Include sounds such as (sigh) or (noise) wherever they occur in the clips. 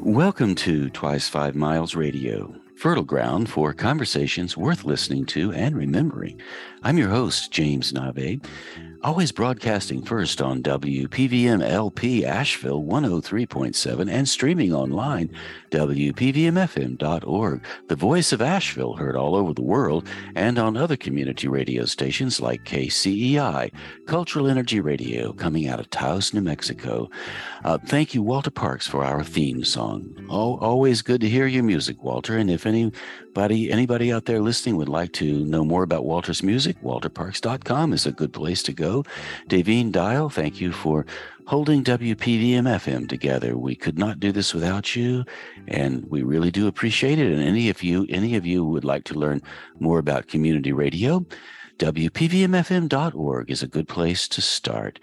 Welcome to Twice Five Miles Radio, fertile ground for conversations worth listening to and remembering. I'm your host, James Nave. Always broadcasting first on WPVM LP Asheville 103.7 and streaming online, WPVMFM.org. The voice of Asheville heard all over the world and on other community radio stations like KCEI, Cultural Energy Radio, coming out of Taos, New Mexico. Uh, thank you, Walter Parks, for our theme song. Oh, always good to hear your music, Walter. And if anybody anybody out there listening would like to know more about Walter's music, walterparks.com is a good place to go. Davine Dial, thank you for holding WPVM FM together. We could not do this without you, and we really do appreciate it. And any of you, any of you would like to learn more about community radio, WPVMFM.org is a good place to start.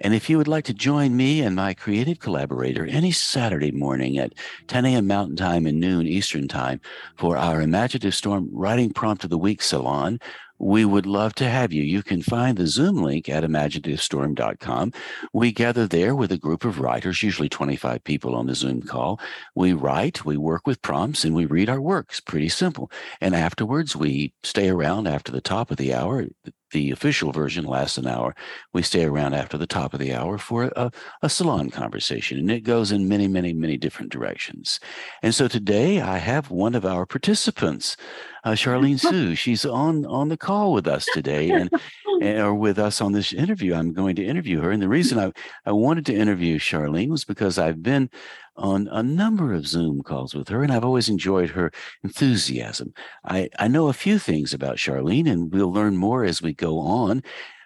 And if you would like to join me and my creative collaborator any Saturday morning at 10 a.m. Mountain Time and noon Eastern Time for our Imaginative Storm Writing Prompt of the Week Salon, we would love to have you. You can find the Zoom link at imaginativestorm.com. We gather there with a group of writers, usually 25 people on the Zoom call. We write, we work with prompts, and we read our works. Pretty simple. And afterwards, we stay around after the top of the hour the official version lasts an hour. We stay around after the top of the hour for a, a, salon conversation, and it goes in many, many, many different directions. And so today I have one of our participants, uh, Charlene (laughs) Sue. She's on on the call with us today, and, and or with us on this interview. I'm going to interview her, and the reason I I wanted to interview Charlene was because I've been on a number of Zoom calls with her, and I've always enjoyed her enthusiasm. I, I know a few things about Charlene, and we'll learn more as we go on.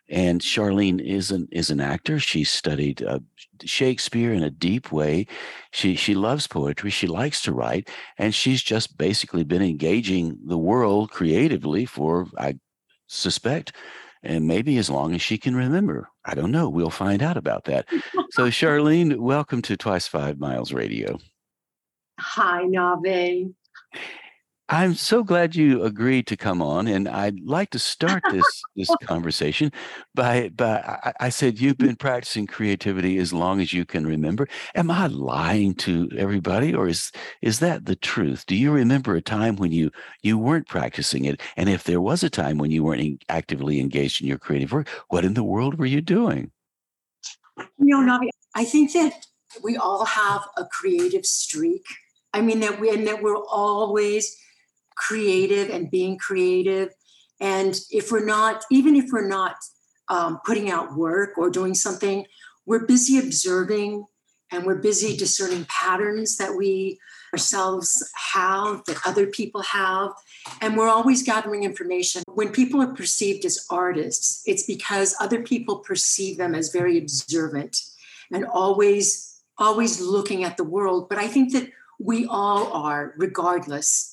And Charlene is an is an actor. She studied uh, Shakespeare in a deep way. She she loves poetry. She likes to write, and she's just basically been engaging the world creatively for I suspect and maybe as long as she can remember. I don't know. We'll find out about that. so, (laughs) Charlene, welcome to Twice Five Miles Radio. Hi, Nave. I'm so glad you agreed to come on, and I'd like to start this (laughs) this conversation by by I, I, said you've been practicing creativity as long as you can remember. Am I lying to everybody, or is is that the truth? Do you remember a time when you you weren't practicing it, and if there was a time when you weren't actively engaged in your creative work, what in the world were you doing? You know, Navi, I think that we all have a creative streak. I mean that we and that we're always creative and being creative. And if we're not, even if we're not um, putting out work or doing something, we're busy observing and we're busy discerning patterns that we ourselves have, that other people have. And we're always gathering information. When people are perceived as artists, it's because other people perceive them as very observant and always, always looking at the world. But I think that we all are, regardless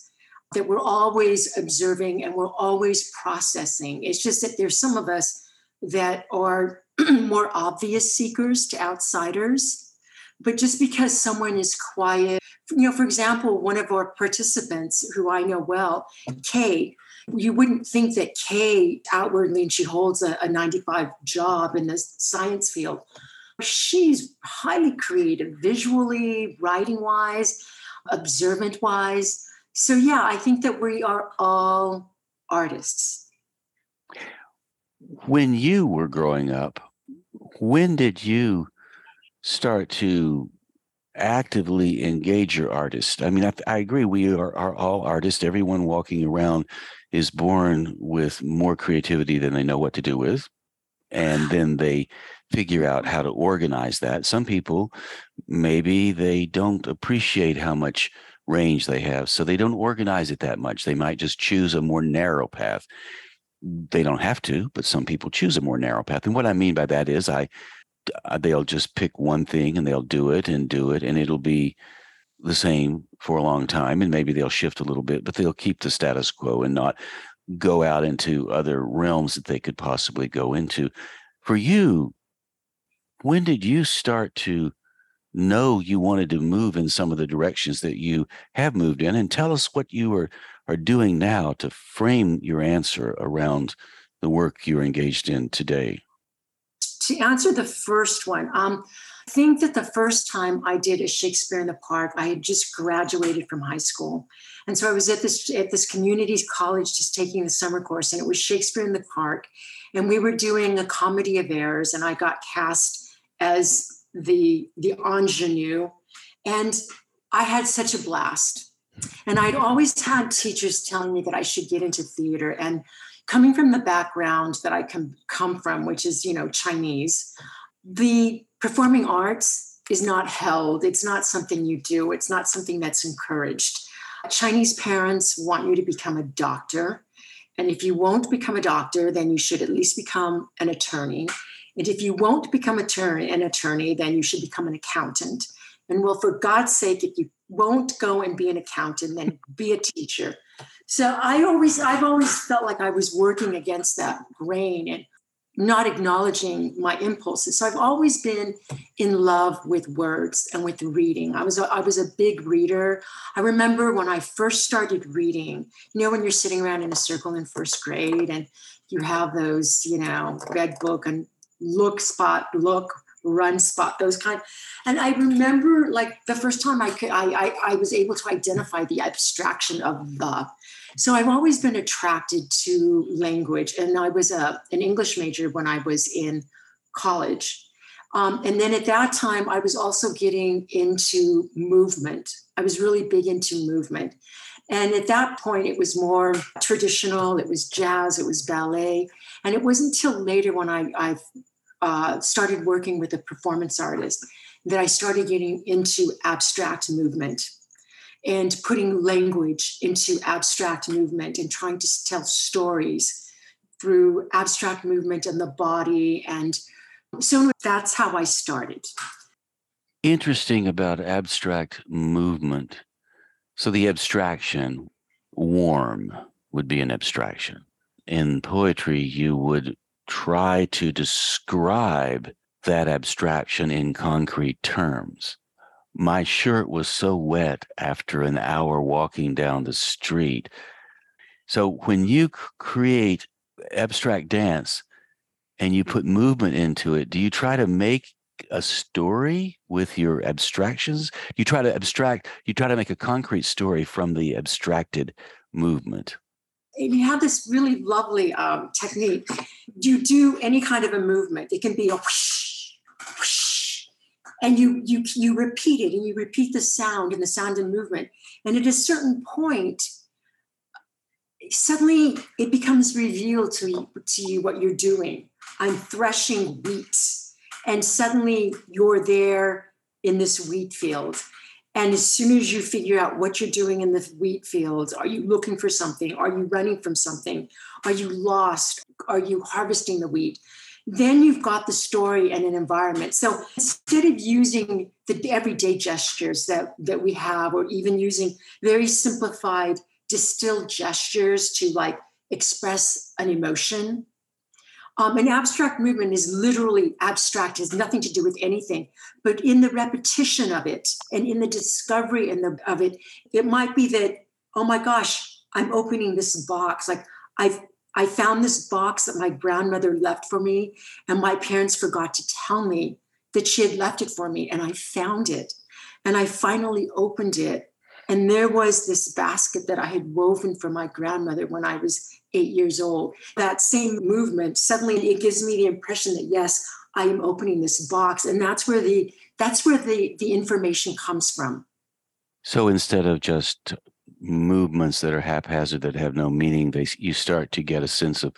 that we're always observing and we're always processing. It's just that there's some of us that are (clears throat) more obvious seekers to outsiders. But just because someone is quiet, you know, for example, one of our participants who I know well, Kay, you wouldn't think that Kay outwardly, and she holds a, a 95 job in the science field. She's highly creative, visually, writing wise, observant wise so yeah i think that we are all artists. When you were growing up when did you start to actively engage your artist? I mean i, I agree we are, are all artists. Everyone walking around is born with more creativity than they know what to do with and (sighs) then they figure out how to organize that. Some people maybe they don't appreciate how much range they have. So they don't organize it that much. They might just choose a more narrow path. They don't have to, but some people choose a more narrow path. And what I mean by that is I uh, they'll just pick one thing and they'll do it and do it and it'll be the same for a long time and maybe they'll shift a little bit, but they'll keep the status quo and not go out into other realms that they could possibly go into. For you, when did you start to know you wanted to move in some of the directions that you have moved in and tell us what you are are doing now to frame your answer around the work you're engaged in today? To answer the first one, um, I think that the first time I did a Shakespeare in the Park, I had just graduated from high school. And so I was at this at this community college just taking the summer course, and it was Shakespeare in the Park. And we were doing a comedy of errors, and I got cast as the the ingenue. And I had such a blast. And I'd always had teachers telling me that I should get into theater. And coming from the background that I come, come from, which is, you know, Chinese, the performing arts is not held. It's not something you do. It's not something that's encouraged. Chinese parents want you to become a doctor. And if you won't become a doctor, then you should at least become an attorney. And if you won't become attorney, an attorney, then you should become an accountant. And well, for God's sake, if you won't go and be an accountant, then (laughs) be a teacher. So I always, I've always felt like I was working against that grain and not acknowledging my impulses. So I've always been in love with words and with reading. I was a, I was a big reader. I remember when I first started reading. You know, when you're sitting around in a circle in first grade and you have those, you know, red book and look spot look run spot those kind. And i remember like the first time i could I, I i was able to identify the abstraction of the. So i've always been attracted to language and i was a an english major when i was in college. Um, and then at that time i was also getting into movement. I was really big into movement. And at that point it was more traditional it was jazz it was ballet. And it wasn't until later when I, I uh, started working with a performance artist that I started getting into abstract movement and putting language into abstract movement and trying to tell stories through abstract movement and the body. And so that's how I started. Interesting about abstract movement. So the abstraction, warm, would be an abstraction. In poetry, you would try to describe that abstraction in concrete terms. My shirt was so wet after an hour walking down the street. So when you create abstract dance and you put movement into it, do you try to make a story with your abstractions? You try to abstract, you try to make a concrete story from the abstracted movement you have this really lovely um, technique. You do any kind of a movement. It can be a whoosh, whoosh, and you you you repeat it, and you repeat the sound and the sound and movement. And at a certain point, suddenly it becomes revealed to to you what you're doing. I'm threshing wheat, and suddenly you're there in this wheat field and as soon as you figure out what you're doing in the wheat fields, are you looking for something? Are you running from something? Are you lost? Are you harvesting the wheat? Then you've got the story and an environment. So instead of using the everyday gestures that, that we have, or even using very simplified, distilled gestures to like express an emotion, um, an abstract movement is literally abstract, has nothing to do with anything. But in the repetition of it and in the discovery and the, of it, it might be that, oh my gosh, I'm opening this box. Like I've I found this box that my grandmother left for me, and my parents forgot to tell me that she had left it for me. And I found it. And I finally opened it. And there was this basket that I had woven for my grandmother when I was eight years old. That same movement, suddenly it gives me the impression that yes, I am opening this box. And that's where the that's where the, the information comes from. So instead of just movements that are haphazard that have no meaning, they you start to get a sense of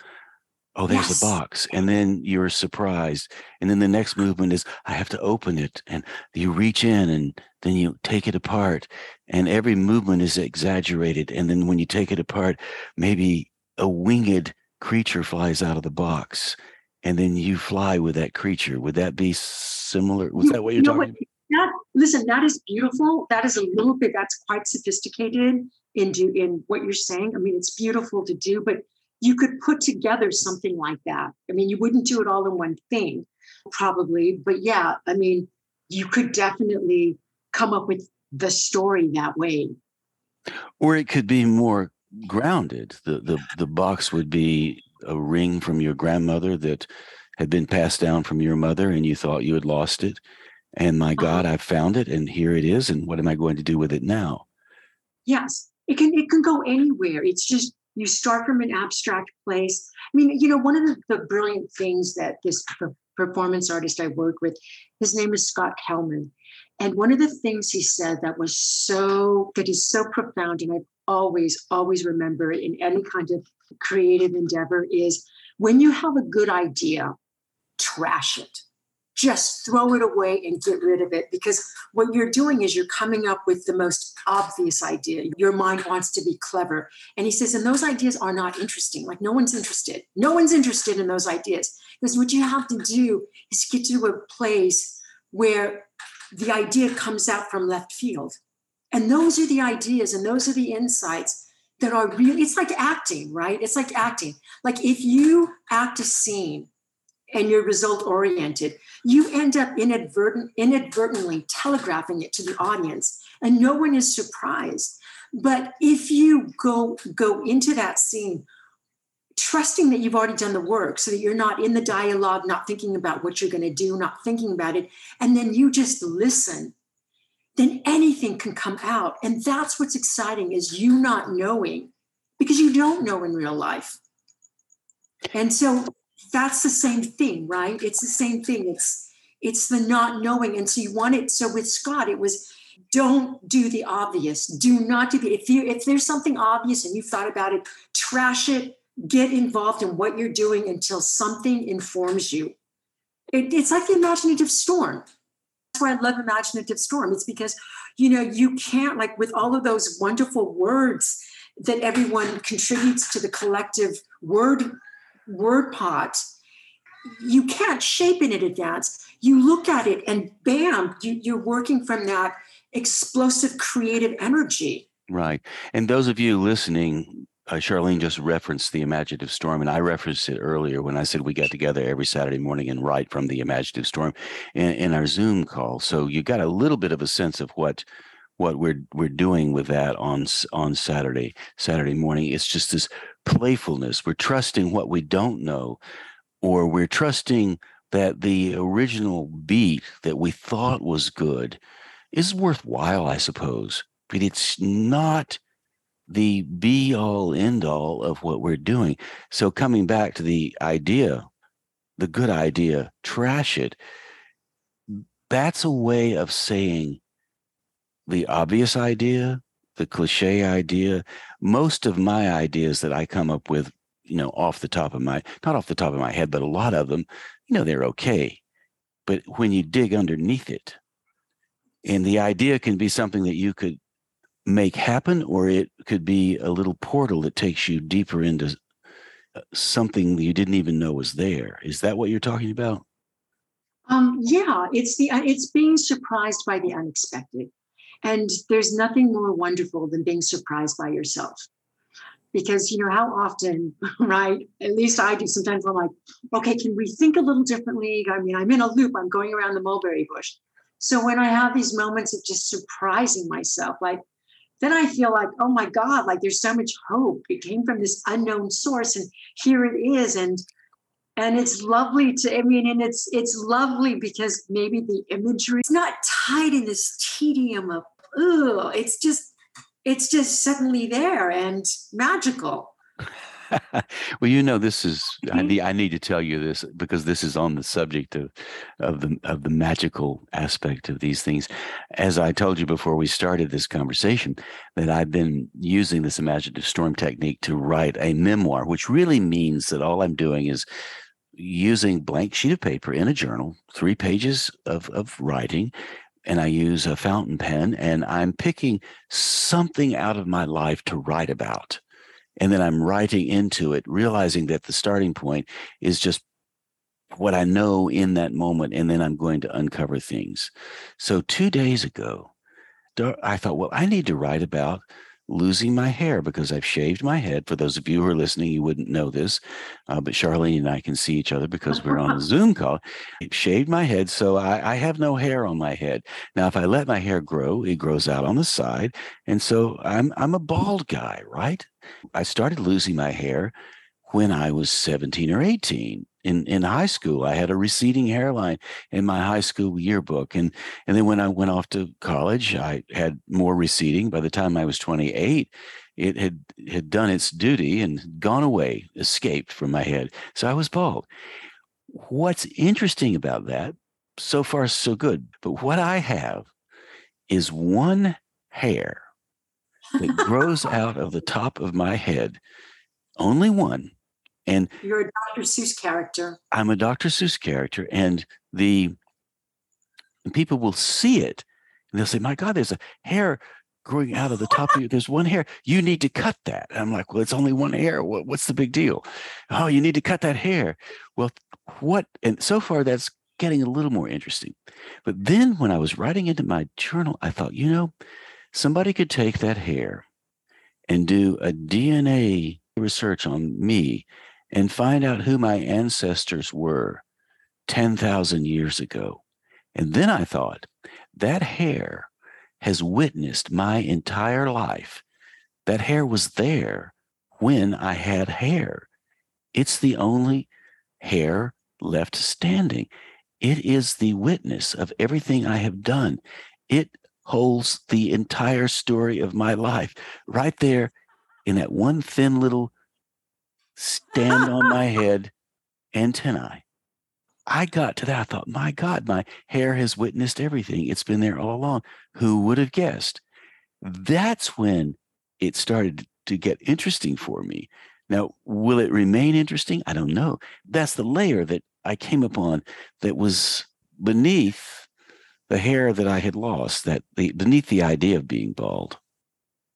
oh there's yes. a box and then you're surprised and then the next movement is i have to open it and you reach in and then you take it apart and every movement is exaggerated and then when you take it apart maybe a winged creature flies out of the box and then you fly with that creature. Would that be similar? Was you, that what you're you talking what, about? That, listen, that is beautiful. That is a little bit, that's quite sophisticated in, do, in what you're saying. I mean, it's beautiful to do, but you could put together something like that. I mean, you wouldn't do it all in one thing, probably, but yeah, I mean, you could definitely come up with the story that way. Or it could be more grounded. The the the box would be a ring from your grandmother that had been passed down from your mother and you thought you had lost it. And my God, Uh-huh. I found it and here it is. And what am I going to do with it now? Yes, it can it can go anywhere. It's just you start from an abstract place. I mean, you know, one of the, the brilliant things that this performance artist I work with, his name is Scott Kelman. And one of the things he said that was so that is so profound, and I always, always remember in any kind of creative endeavor is when you have a good idea, trash it. Just throw it away and get rid of it because what you're doing is you're coming up with the most obvious idea. Your mind wants to be clever. And he says, and those ideas are not interesting. Like no one's interested. No one's interested in those ideas. Because what you have to do is get to a place where the idea comes out from left field. And those are the ideas and those are the insights that are really, it's like acting, right? It's like acting. Like if you act a scene and you're result oriented, you end up inadvertent, inadvertently telegraphing it to the audience and no one is surprised. But if you go go into that scene trusting that you've already done the work so that you're not in the dialogue, not thinking about what you're going to do, not thinking about it, and then you just listen, then anything can come out. And that's what's exciting is you not knowing because you don't know in real life. And so that's the same thing, right? It's the same thing. It's it's the not knowing. And so you want it. So with Scott, it was don't do the obvious. Do not do the if you if there's something obvious and you've thought about it, trash it, get involved in what you're doing until something informs you. It, it's like the imaginative storm. That's why I love imaginative storm. It's because you know you can't like with all of those wonderful words that everyone contributes to the collective word word pot you can't shape it in advance you look at it and bam you, you're working from that explosive creative energy Right. And those of you listening, uh, Charlene just referenced the imaginative storm, and I referenced it earlier when I said we got together every Saturday morning and write from the imaginative storm in, in our Zoom call. So you got a little bit of a sense of what what we're we're doing with that on on Saturday Saturday morning. It's just this playfulness. We're trusting what we don't know, or we're trusting that the original beat that we thought was good is worthwhile, I suppose, but it's not the be all end all of what we're doing. So coming back to the idea, the good idea, trash it. That's a way of saying the obvious idea, the cliche idea. Most of my ideas that I come up with, you know, off the top of my, not off the top of my head, but a lot of them, you know, they're okay. But when you dig underneath it, and the idea can be something that you could make happen, or it could be a little portal that takes you deeper into uh, something you didn't even know was there. Is that what you're talking about? Um, yeah, it's the uh, it's being surprised by the unexpected, and there's nothing more wonderful than being surprised by yourself. Because you know how often, (laughs) right? At least I do. Sometimes I'm like, okay, can we think a little differently? I mean, I'm in a loop. I'm going around the mulberry bush. So when I have these moments of just surprising myself, like then I feel like, oh my God, like there's so much hope. It came from this unknown source, and here it is. And and it's lovely to i mean and it's it's lovely because maybe the imagery is not tied in this tedium of oh it's just it's just suddenly there and magical (laughs) well, you know, this is I Mhm. need I need to tell you this because this is on the subject of of the of the magical aspect of these things. As I told you before we started this conversation, that I've been using this imaginative storm technique to write a memoir, which really means that all I'm doing is using blank sheet of paper in a journal, three pages of of writing, and I use a fountain pen, and I'm picking something out of my life to write about and then I'm writing into it, realizing that the starting point is just what I know in that moment, and then I'm going to uncover things. So two days ago, I thought, well, I need to write about losing my hair because I've shaved my head. For those of you who are listening, you wouldn't know this, uh, but Charlene and I can see each other because we're on a (laughs) Zoom call. I shaved my head, so I, I have no hair on my head. Now, if I let my hair grow, it grows out on the side, and so I'm I'm a bald guy, right? I started losing my hair when I was 17 or 18. In, in high school, I had a receding hairline in my high school yearbook. And, and then when I went off to college, I had more receding. By the time I was 28, it had, had done its duty and gone away, escaped from my head. So I was bald. What's interesting about that, so far, so good. But what I have is one hair that (laughs) grows out of the top of my head, only one. And you're a Dr. Seuss character. I'm a Dr. Seuss character, and the and people will see it and they'll say, My God, there's a hair growing out of the top of you. There's one hair. You need to cut that. And I'm like, Well, it's only one hair. What, what's the big deal? Oh, you need to cut that hair. Well, what? And so far, that's getting a little more interesting. But then when I was writing into my journal, I thought, you know, somebody could take that hair and do a DNA research on me and find out who my ancestors were 10,000 years ago. And then I thought, that hair has witnessed my entire life. That hair was there when I had hair. It's the only hair left standing. It is the witness of everything I have done. It holds the entire story of my life right there in that one thin little stand on my (laughs) head antennae. I got to that. I thought, my God, my hair has witnessed everything. It's been there all along. Who would have guessed? That's when it started to get interesting for me. Now, will it remain interesting? I don't know. That's the layer that I came upon that was beneath the hair that I had lost, that the, beneath the idea of being bald.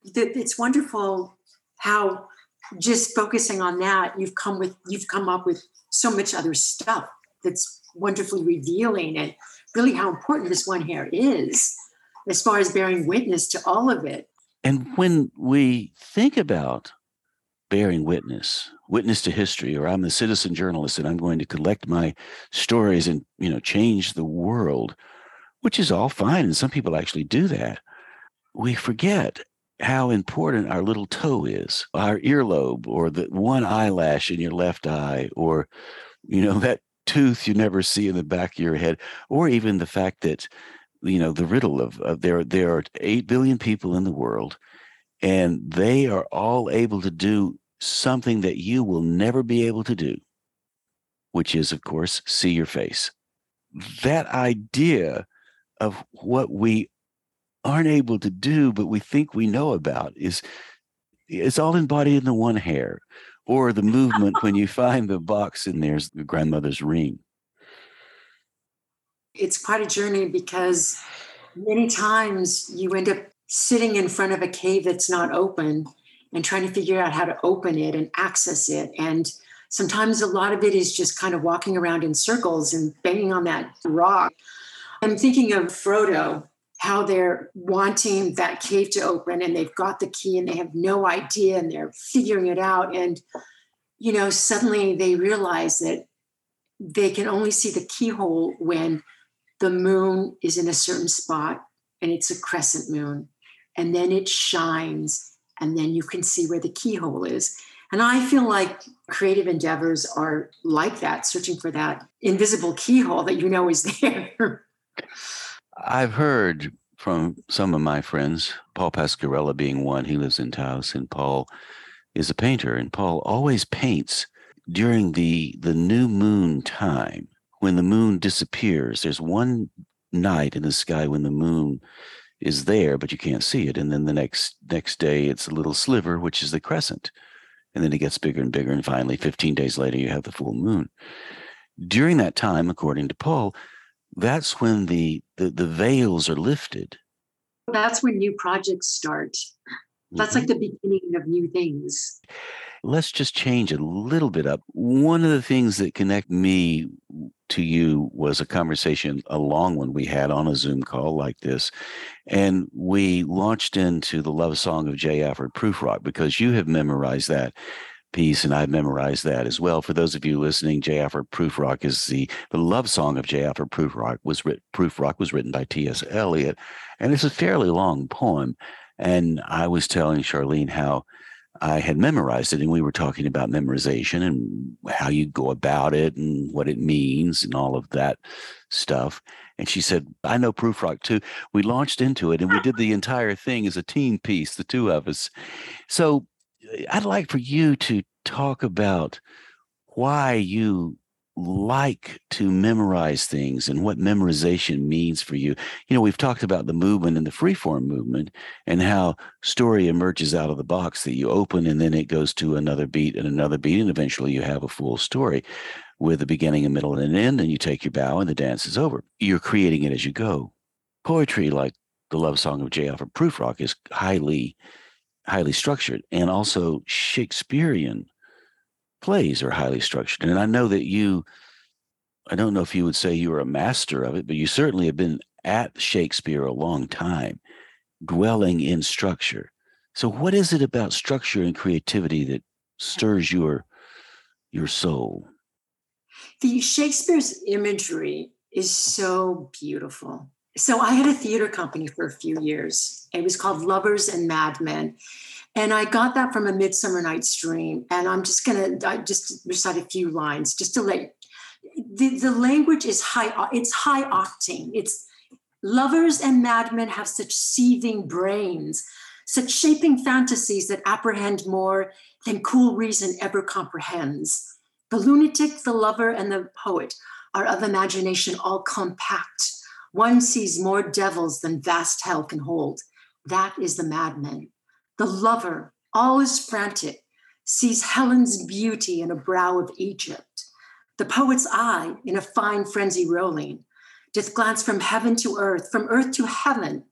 It's wonderful how just focusing on that, you've come with you've come up with so much other stuff that's wonderfully revealing and really how important this one hair is as far as bearing witness to all of it. And when we think about bearing witness, witness to history, or I'm a citizen journalist and I'm going to collect my stories and you know change the world, which is all fine, and some people actually do that. We forget how important our little toe is, our earlobe, or the one eyelash in your left eye, or you know (laughs) that tooth you never see in the back of your head, or even the fact that you know the riddle of, of there there are eight billion people in the world, and they are all able to do something that you will never be able to do, which is, of course, see your face. That idea of what we aren't able to do, but we think we know about is it's all embodied in the one hair or the movement when you (laughs) find the box and there's the grandmother's ring. It's quite a journey because many times you end up sitting in front of a cave that's not open and trying to figure out how to open it and access it. And sometimes a lot of it is just kind of walking around in circles and banging on that rock. I'm thinking of Frodo, how they're wanting that cave to open and they've got the key and they have no idea and they're figuring it out. And, you know, suddenly they realize that they can only see the keyhole when the moon is in a certain spot and it's a crescent moon. And then it shines and then you can see where the keyhole is. And I feel like creative endeavors are like that, searching for that invisible keyhole that you know is (laughs) there. I've heard from some of my friends, Paul Pasquarella being one, he lives in Taos, and Paul is a painter, and Paul always paints during the the new moon time when the moon disappears. There's one night in the sky when the moon is there, but you can't see it. And then the next next day, it's a little sliver, which is the crescent, and then it gets bigger and bigger. And finally, 15 days later, you have the full moon. During that time, according to Paul, that's when the the, the veils are lifted. That's when new projects start. That's mm-hmm. like the beginning of new things. Let's just change a little bit up. One of the things that connect me to you was a conversation, a long one we had on a Zoom call like this. And we launched into the love song of J. Alfred Prufrock because you have memorized that piece, and I've memorized that as well. For those of you listening, J. Alfred Prufrock is the the love song of J. Alfred Prufrock was writ, Prufrock was written by T.S. Eliot, and it's a fairly long poem. And I was telling Charlene how I had memorized it, and we were talking about memorization and how you go about it and what it means and all of that stuff. And she said, I know Prufrock too. We launched into it and we did the entire thing as a team piece, the two of us. So I'd like for you to talk about why you like to memorize things and what memorization means for you. You know, we've talked about the movement and the freeform movement and how story emerges out of the box that you open and then it goes to another beat and another beat and eventually you have a full story with a beginning, a middle, and an end, and you take your bow and the dance is over. You're creating it as you go. Poetry, like the love song of J. Alfred Prufrock, is highly, highly structured, and also Shakespearean plays are highly structured. And I know that you, I don't know if you would say you were a master of it, but you certainly have been at Shakespeare a long time, dwelling in structure. So, what is it about structure and creativity that stirs your your soul? The Shakespeare's imagery is so beautiful. So I had a theater company for a few years. It was called Lovers and Madmen. And I got that from a Midsummer Night's Dream. And I'm just going to just recite a few lines just to let the, the language is high, it's high octane. It's lovers and madmen have such seething brains, such shaping fantasies that apprehend more than cool reason ever comprehends. The lunatic, the lover, and the poet are of imagination all compact. One sees more devils than vast hell can hold. That is the madman. The lover, always frantic, sees Helen's beauty in a brow of Egypt. The poet's eye, in a fine frenzy rolling, doth glance from heaven to earth, from earth to heaven.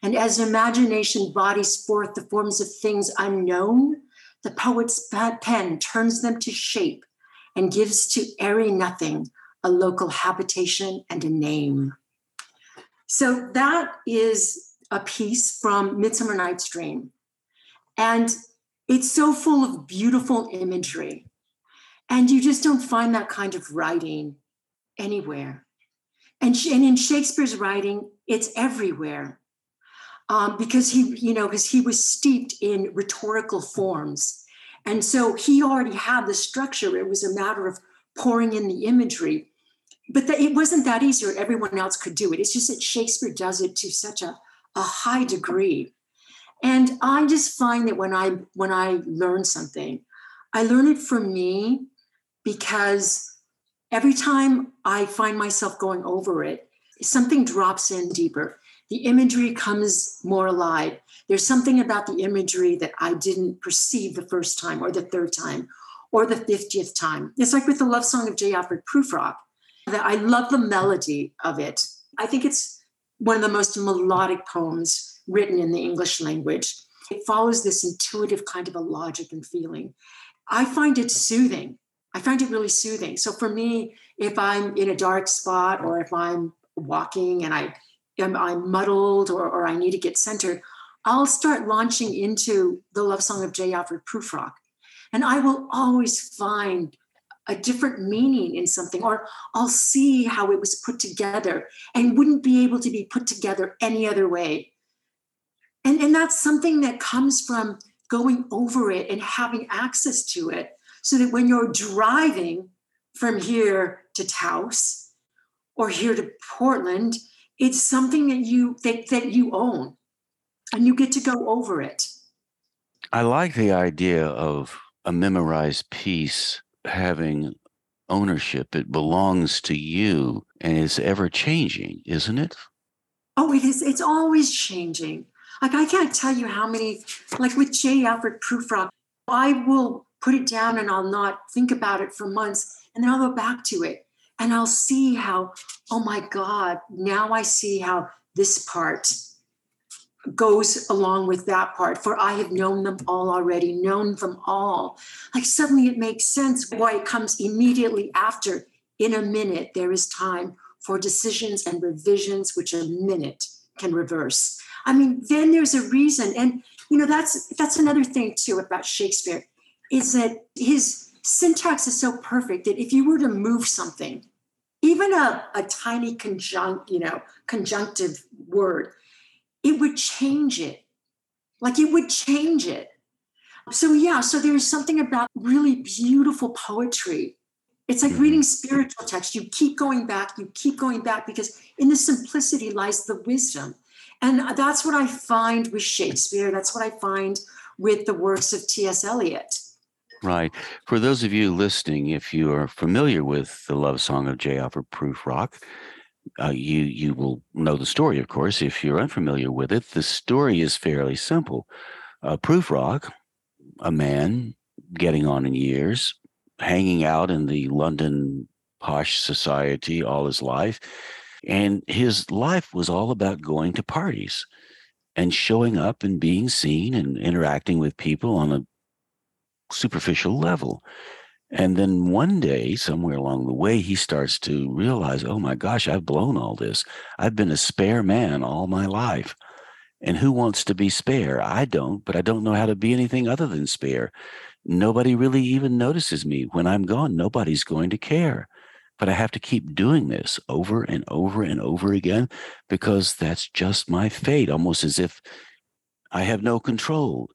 And as imagination bodies forth the forms of things unknown, the poet's pen turns them to shape and gives to airy nothing a local habitation and a name. So that is a piece from Midsummer Night's Dream. And it's so full of beautiful imagery. And you just don't find that kind of writing anywhere. And, and in Shakespeare's writing, it's everywhere. Um, because he, you know, because he was steeped in rhetorical forms. And so he already had the structure. It was a matter of pouring in the imagery. But the, it wasn't that easy, or everyone else could do it. It's just that Shakespeare does it to such a, a high degree and I just find that when I when I learn something, I learn it for me because every time I find myself going over it, something drops in deeper. The imagery comes more alive. There's something about the imagery that I didn't perceive the first time or the third time or the 50th time. It's like with the love song of J. Alfred Prufrock, that I love the melody of it. I think it's one of the most melodic poems written in the English language. It follows this intuitive kind of a logic and feeling. I find it soothing. I find it really soothing. So for me, if I'm in a dark spot or if I'm walking and I am I'm muddled or, or I need to get centered, I'll start launching into the love song of J. Alfred Prufrock. And I will always find a different meaning in something, or I'll see how it was put together and wouldn't be able to be put together any other way. And, and that's something that comes from going over it and having access to it so that when you're driving from here to Taos or here to Portland, it's something that you that, that you own and you get to go over it. I like the idea of a memorized piece having ownership. It belongs to you and is ever changing, isn't it? Oh, it is. It's always changing. Like I can't tell you how many, like with J. Alfred Prufrock, I will put it down and I'll not think about it for months, and then I'll go back to it and I'll see how, oh my God, now I see how this part goes along with that part, for I have known them all already, known them all. Like suddenly it makes sense why it comes immediately after. In a minute, there is time for decisions and revisions, which a minute can reverse. I mean, then there's a reason. And you know, that's that's another thing too about Shakespeare, is that his syntax is so perfect that if you were to move something, even a, a tiny conjunct, you know, conjunctive word, it would change it. Like it would change it. So, yeah, so there's something about really beautiful poetry. It's like Mhm. reading spiritual text. You keep going back, you keep going back because in the simplicity lies the wisdom. And that's what I find with Shakespeare. That's what I find with the works of T.S. Eliot. Right. For those of you listening, if you are familiar with the love song of J. Alfred Prufrock, uh, you you will know the story, of course. If you're unfamiliar with it, the story is fairly simple. Uh, Rock, a man getting on in years, hanging out in the London posh society all his life, and his life was all about going to parties and showing up and being seen and interacting with people on a superficial level. And then one day, somewhere along the way, he starts to realize, oh my gosh, I've blown all this. I've been a spare man all my life. And who wants to be spare? I don't, but I don't know how to be anything other than spare. Nobody really even notices me. When I'm gone, nobody's going to care. But I have to keep doing this over and over and over again because that's just my fate, almost as if I have no control.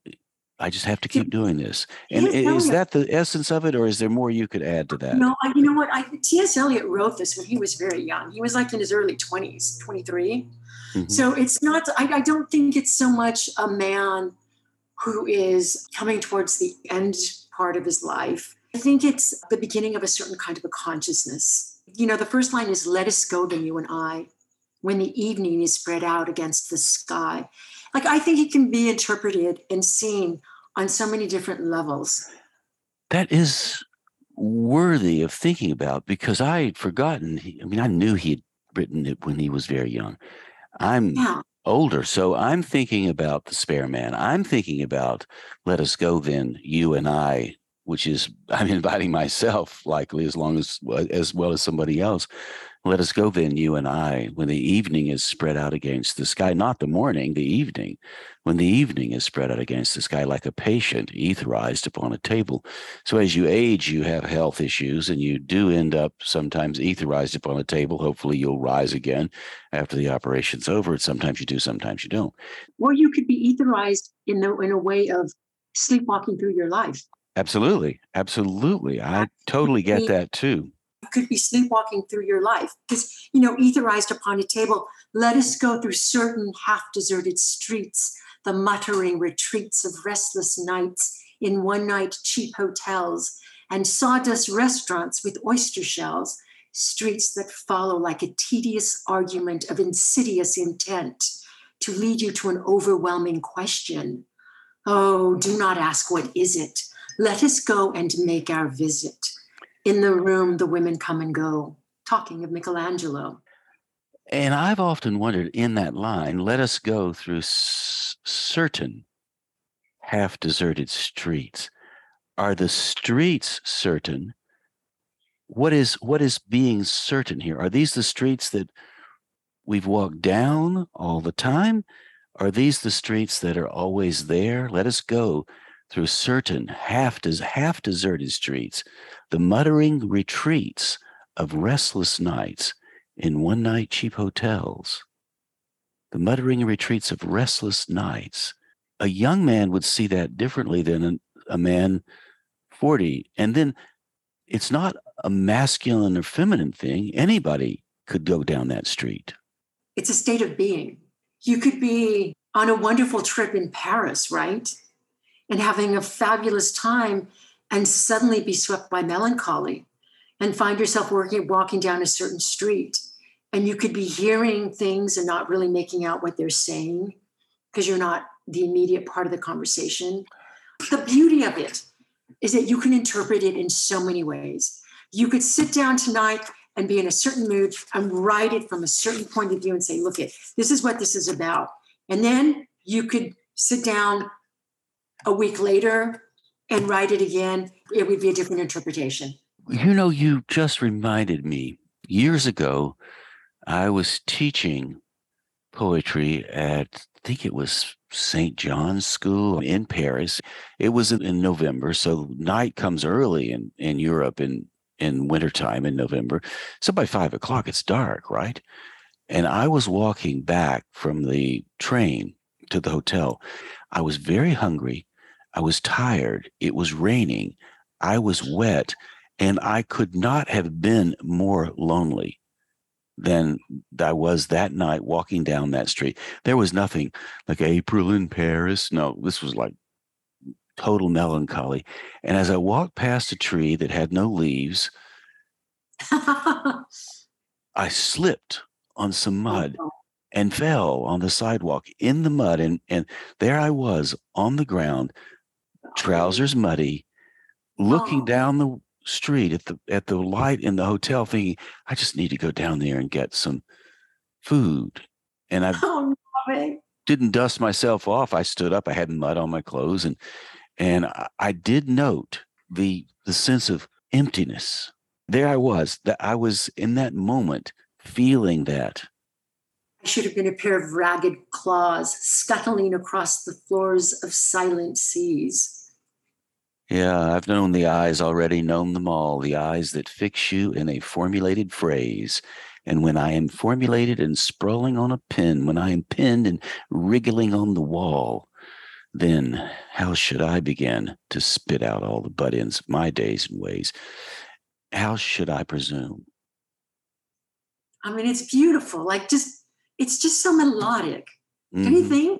I just have to keep doing this. And is that the essence of it, or is there more you could add to that? No, I, you know what? I, T.S. Eliot wrote this when he was very young. He was like in his early 20s, 23. Mhm. So it's not, I, I don't think it's so much a man who is coming towards the end part of his life. I think it's the beginning of a certain kind of a consciousness. You know, the first line is, Let us go, then you and I, when the evening is spread out against the sky. Like, I think it can be interpreted and seen on so many different levels. That is worthy of thinking about because I had forgotten. I mean, I knew he had written it when he was very young. I'm Yeah. older, so I'm thinking about the spare man. I'm thinking about let us go then, you and I, which is I'm (laughs) inviting myself likely as long as as well as somebody else. Let us go then, you and I, when the evening is spread out against the sky, not the morning, the evening, when the evening is spread out against the sky like a patient etherized upon a table. So as you age, you have health issues and you do end up sometimes etherized upon a table. Hopefully you'll rise again after the operation's over. Sometimes you do, sometimes you don't. Or you could be etherized in the in a way of sleepwalking through your life. Absolutely. Absolutely. I totally get that too. Could be sleepwalking through your life because you know, etherized upon a table. Let us go through certain half-deserted streets, the muttering retreats of restless nights in one-night cheap hotels and sawdust restaurants with oyster shells. Streets that follow like a tedious argument of insidious intent to lead you to an overwhelming question. Oh, do not ask what is it. Let us go and make our visit. In the room, the women come and go, talking of Michelangelo. And I've often wondered in that line, let us go through s- certain half deserted streets. Are the streets certain? What is what is being certain here? Are these the streets that we've walked down all the time? Are these the streets that are always there? Let us go through certain half des- half deserted streets, the muttering retreats of restless nights in one night cheap hotels, the muttering retreats of restless nights. A young man would see that differently than a, a man 40. And then it's not a masculine or feminine thing. Anybody could go down that street. It's a state of being. You could be on a wonderful trip in Paris, right? And having a fabulous time and suddenly be swept by melancholy and find yourself working, walking down a certain street. And you could be hearing things and not really making out what they're saying because you're not the immediate part of the conversation. The beauty of it is that you can interpret it in so many ways. You could sit down tonight and be in a certain mood and write it from a certain point of view and say, look it, this is what this is about. And then you could sit down a week later and write it again. It would be a different interpretation. You know, you just reminded me years ago, I was teaching poetry at, I think it was St. John's School in Paris. It was in, November, so night comes early in, in Europe in, in wintertime in November. So by five o'clock, it's dark, right? And I was walking back from the train to the hotel. I was very hungry. I was tired. It was raining. I was wet. And I could not have been more lonely than I was that night walking down that street. There was nothing like April in Paris. No, this was like total melancholy. And as I walked past a tree that had no leaves, (laughs) I slipped on some mud Oh, and fell on the sidewalk in the mud. And, and there I was on the ground, Oh, trousers muddy, looking Oh. down the street at the at the light in the hotel, thinking, I just need to go down there and get some food. And I (laughs) Oh, no. didn't dust myself off. I stood up. I had mud on my clothes, and and I, I did note the the sense of emptiness. There I was. That I was in that moment feeling that. I should have been a pair of ragged claws scuttling across the floors of silent seas. Yeah, I've known the eyes already, known them all. The eyes that fix you in a formulated phrase. And when I am formulated and sprawling on a pin, when I am pinned and wriggling on the wall, then how should I begin to spit out all the butt ends of my days and ways? How should I presume? I mean, it's beautiful. Like just, it's just so melodic. Don't Mhm.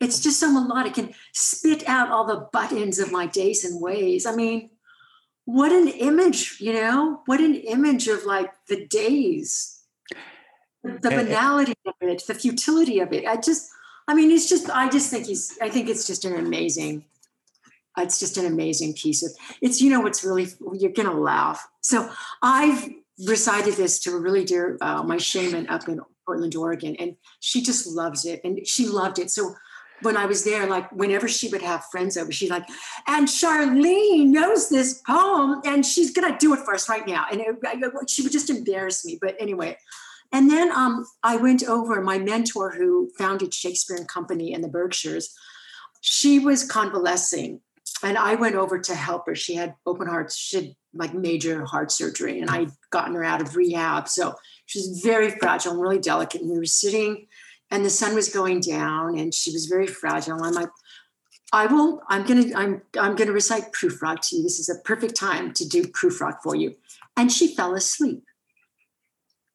It's just so melodic and spit out all the butt ends of my days and ways. I mean, what an image, you know? What an image of like the days, the, banality of it, the futility of it. I just, I mean, it's just, I just think he's, I think it's just an amazing, it's just an amazing piece of, it's, you know, what's really, you're going to laugh. So I've recited this to a really dear, uh, my shaman up in Portland, Oregon, and she just loves it. And she loved it. So when I was there, like whenever she would have friends over, she'd like, and Charlene knows this poem and she's gonna do it for us right now. And it, she would just embarrass me. But anyway, and then um, I went over, my mentor who founded Shakespeare and Company in the Berkshires, she was convalescing. And I went over to help her. She had open heart, she had like major heart surgery, and I'd gotten her out of rehab. So she was very fragile and really delicate. And we were sitting and the sun was going down and she was very fragile. I'm like, I will, I'm gonna, I'm I'm gonna recite Prufrock to you. This is a perfect time to do Prufrock for you. And she fell asleep.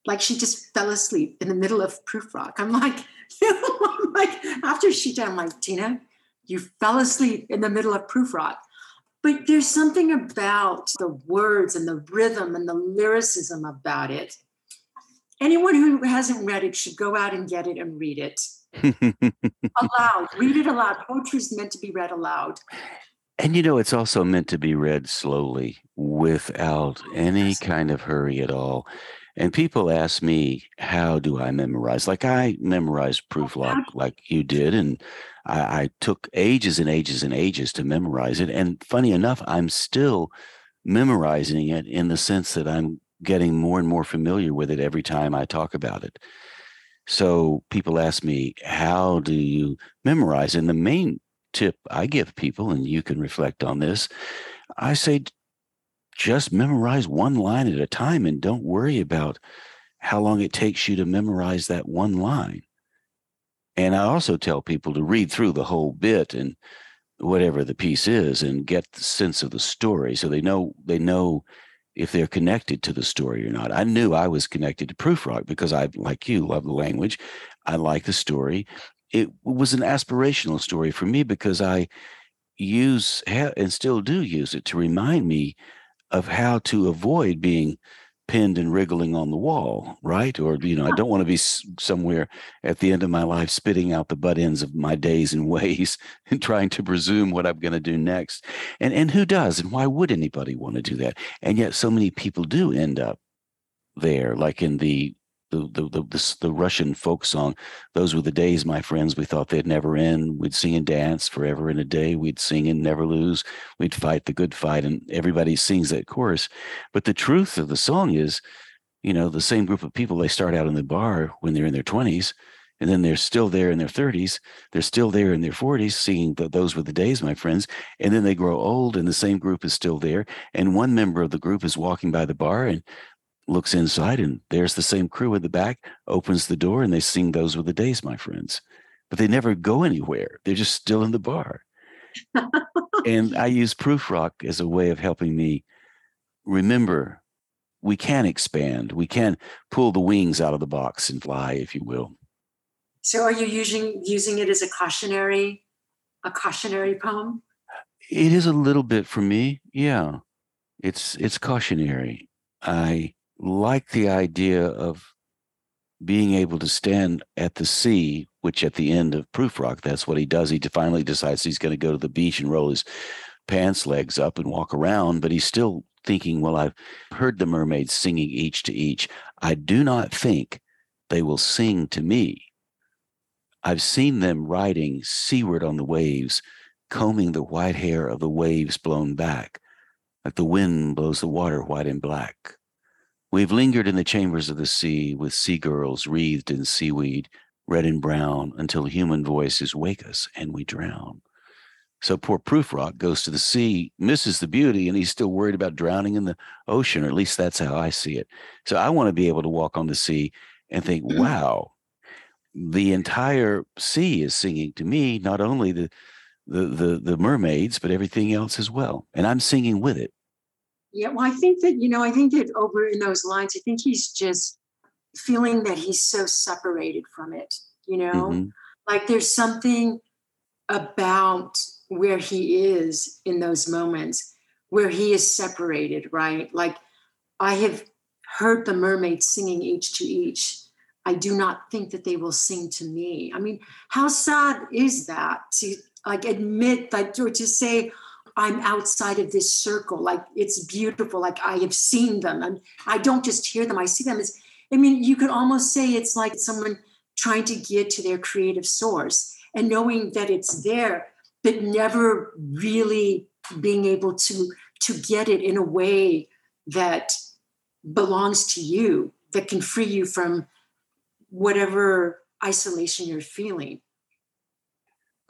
Like she just fell asleep in the middle of Prufrock. I'm like, (laughs) I'm like, after she did, I'm like, Tina, you fell asleep in the middle of Prufrock. But there's something about the words and the rhythm and the lyricism about it anyone who hasn't read it should go out and get it and read it (laughs) aloud. read it aloud. Poetry is meant to be read aloud. and you know, it's also meant to be read slowly without any kind of hurry at all. And people ask me, how do I memorize? Like I memorized proof like like you did, and I, I took ages and ages and ages to memorize it. And funny enough, I'm still memorizing it in the sense that I'm getting more and more familiar with it every time I talk about it. So people ask me, how do you memorize? And the main tip I give people, and you can reflect on this, I say just memorize one line at a time and don't worry about how long it takes you to memorize that one line. And I also tell people to read through the whole bit and whatever the piece is and get the sense of the story so they know they know if they're connected to the story or not. I knew I was connected to Prufrock because I, like you, love the language. I like the story. It was an aspirational story for me because I use and still do use it to remind me of how to avoid being pinned and wriggling on the wall, right? Or, you know, I don't want to be somewhere at the end of my life spitting out the butt ends of my days and (laughs) ways and trying to presume what I'm going to do next. And and who does? And why would anybody want to do that? And yet so many people do end up there, like in the the the the, the, Russian folk song. Those were the days, my friends. We thought they'd never end. We'd sing and dance forever and a day. We'd sing and never lose. We'd fight the good fight, and everybody sings that chorus. But the truth of the song is, you know, the same group of people. They start out in the bar when they're in their twenties, and then they're still there in their thirties. They're still there in their forties, singing th- "Those Were the Days, my friends." And then they grow old, and the same group is still there. And one member of the group is walking by the bar and looks inside and there's the same crew at the back opens the door and they sing those were the days my friends but they never go anywhere they're just still in the bar and I (laughs) use Prufrock as a way of helping me remember we can expand, we can pull the wings out of the box and fly, if you will. So are you using using it as a cautionary a cautionary poem? It is a little bit for me. Yeah. It's it's cautionary. I like the idea of being able to stand at the sea, which at the end of Prufrock, that's what he does. He finally decides he's going to go to the beach and roll his pants legs up and walk around, but he's still thinking, well, I've heard the mermaids singing each to each. I do not think they will sing to me. I've seen them riding seaward on the waves, combing the white hair of the waves blown back, like the wind blows the water white and black. We've lingered in the chambers of the sea with sea girls wreathed in seaweed, red and brown, until human voices wake us and we drown. So poor Prufrock goes to the sea, misses the beauty, and he's still worried about drowning in the ocean, or at least that's how I see it. So I want to be able to walk on the sea and think, mm. wow, the entire sea is singing to me, not only the the the, the mermaids, but everything else as well. And I'm singing with it. Yeah, well, I think that, you know, I think that over in those lines, I think he's just feeling that he's so separated from it, you know? Mm-hmm. Like there's something about where he is in those moments where he is separated, right? Like I have heard the mermaids singing each to each. I do not think that they will sing to me. I mean, how sad is that to like admit that or to say, I'm outside of this circle. Like it's beautiful. Like I have seen them. And I don't just hear them, I see them. It's, I mean, you could almost say it's like someone trying to get to their creative source and knowing that it's there, but never really being able to to get it in a way that belongs to you, that can free you from whatever isolation you're feeling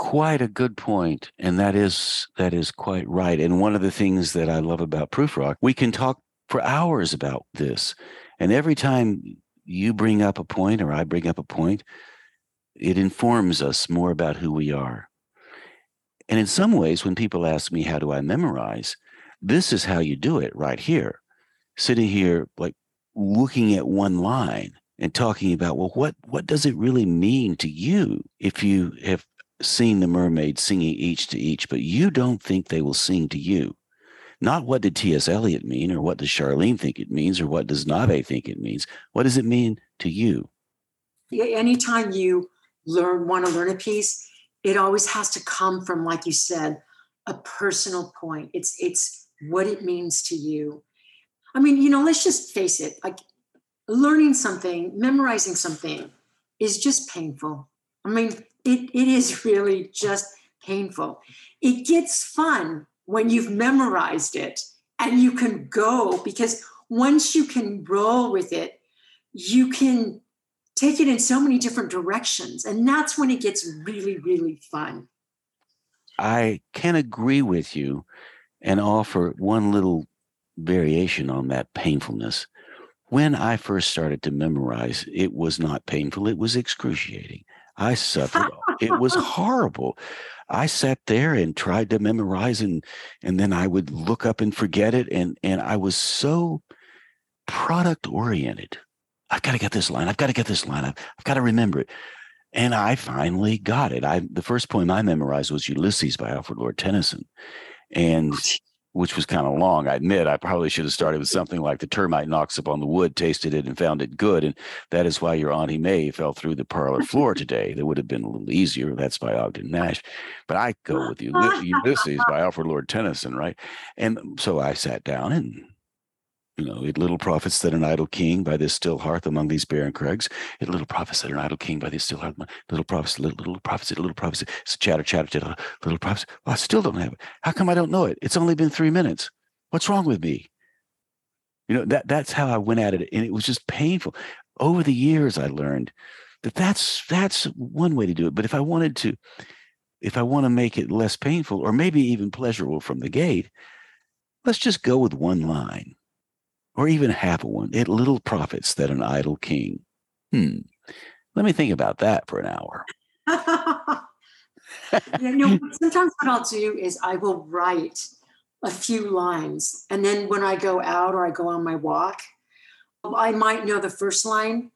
quite a good point and that is that is quite right and one of the things that i love about Prufrock we can talk for hours about this and every time you bring up a point or i bring up a point it informs us more about who we are. And in some ways when people ask me how do i memorize? this is how you do it right here sitting here like looking at one line and talking about well what what does it really mean to you if you have seen the mermaids singing each to each, but you don't think they will sing to you. Not what did T.S. Eliot mean, or what does Charlene think it means, or what does Nave think it means. What does it mean to you? Anytime you learn, want to learn a piece, it always has to come from, like you said, a personal point. It's it's what it means to you. I mean, you know, let's just face it. Like learning something, memorizing something, is just painful. I mean, it, it is really just painful. It gets fun when you've memorized it and you can go because once you can roll with it, you can take it in so many different directions. And that's when it gets really, really fun. I can agree with you and offer one little variation on that painfulness. When I first started to memorize, it was not painful, it was excruciating. I suffered. (laughs) it was horrible. I sat there and tried to memorize and and then I would look up and forget it and and I was so product oriented. I've got to get this line. I've got to get this line. I've, I've got to remember it. And I finally got it. I the first poem I memorized was Ulysses by Alfred Lord Tennyson. And which was kind of long. I admit I probably should have started with something like the termite knocks upon the wood, tasted it, and found it good. And that is why your Auntie May fell through the parlor floor today. That would have been a little easier. That's by Ogden Nash. But I go with you, Ulysses by Alfred Lord Tennyson, right? And so I sat down and you know, it little profits that an idle king by this still hearth among these barren crags. It little profits that an idle king by this still hearth. Little profits, little, little profits, little profits. It's chatter, chatter, chatter, little profits. Well, oh, I still don't have it. How come I don't know it? It's only been three minutes. What's wrong with me? You know, that that's how I went at it. And it was just painful. Over the years, I learned that that's that's one way to do it. But if I wanted to, if I want to make it less painful or maybe even pleasurable from the gate, let's just go with one line or even half a one, it little profits that an idle king. Hmm. Let me think about that for an hour. (laughs) you know, sometimes what I'll do is I will write a few lines. And then when I go out or I go on my walk, I might know the first line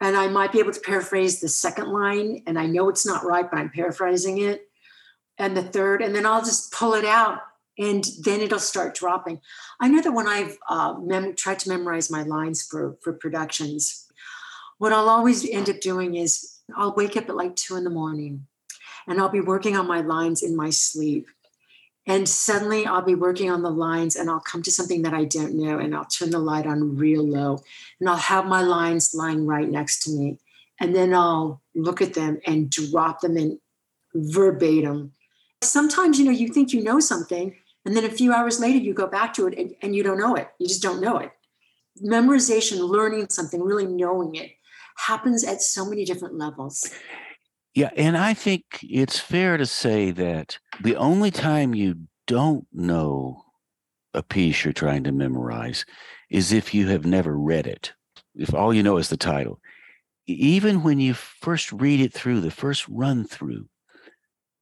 and I might be able to paraphrase the second line. And I know it's not right, but I'm paraphrasing it. And the third, and then I'll just pull it out and then it'll start dropping. I know that when I've uh, mem- tried to memorize my lines for, for productions, what I'll always end up doing is I'll wake up at like two in the morning and I'll be working on my lines in my sleep. And suddenly I'll be working on the lines and I'll come to something that I don't know and I'll turn the light on real low and I'll have my lines lying right next to me. And then I'll look at them and drop them in verbatim. Sometimes, you know, you think you know something and then a few hours later you go back to it and, and you don't know it. You just don't know it. Memorization, learning something, really knowing it happens at so many different levels. Yeah, and I think it's fair to say that the only time you don't know a piece you're trying to memorize is if you have never read it. If all you know is the title. Even when you first read it through, the first run through,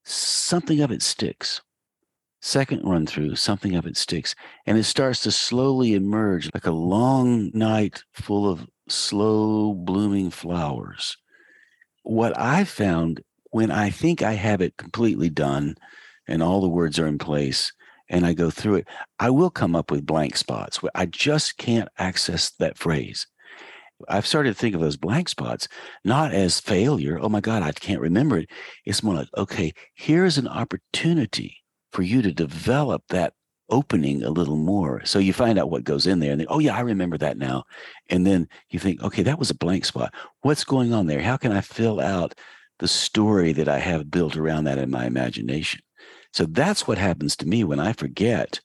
something of it sticks. Second run through, something of it sticks. And it starts to slowly emerge like a long night full of slow blooming flowers what I found when I think I have it completely done and all the words are in place and I go through it, I will come up with blank spots where I just can't access that phrase. I've started to think of those blank spots not as failure. Oh my God, I can't remember it. It's more like, okay, here's an opportunity for you to develop that opening a little more. So you find out what goes in there and then, oh yeah, I remember that now. And then you think, okay, that was a blank spot. What's going on there? How can I fill out the story that I have built around that in my imagination? So that's what happens to me when I forget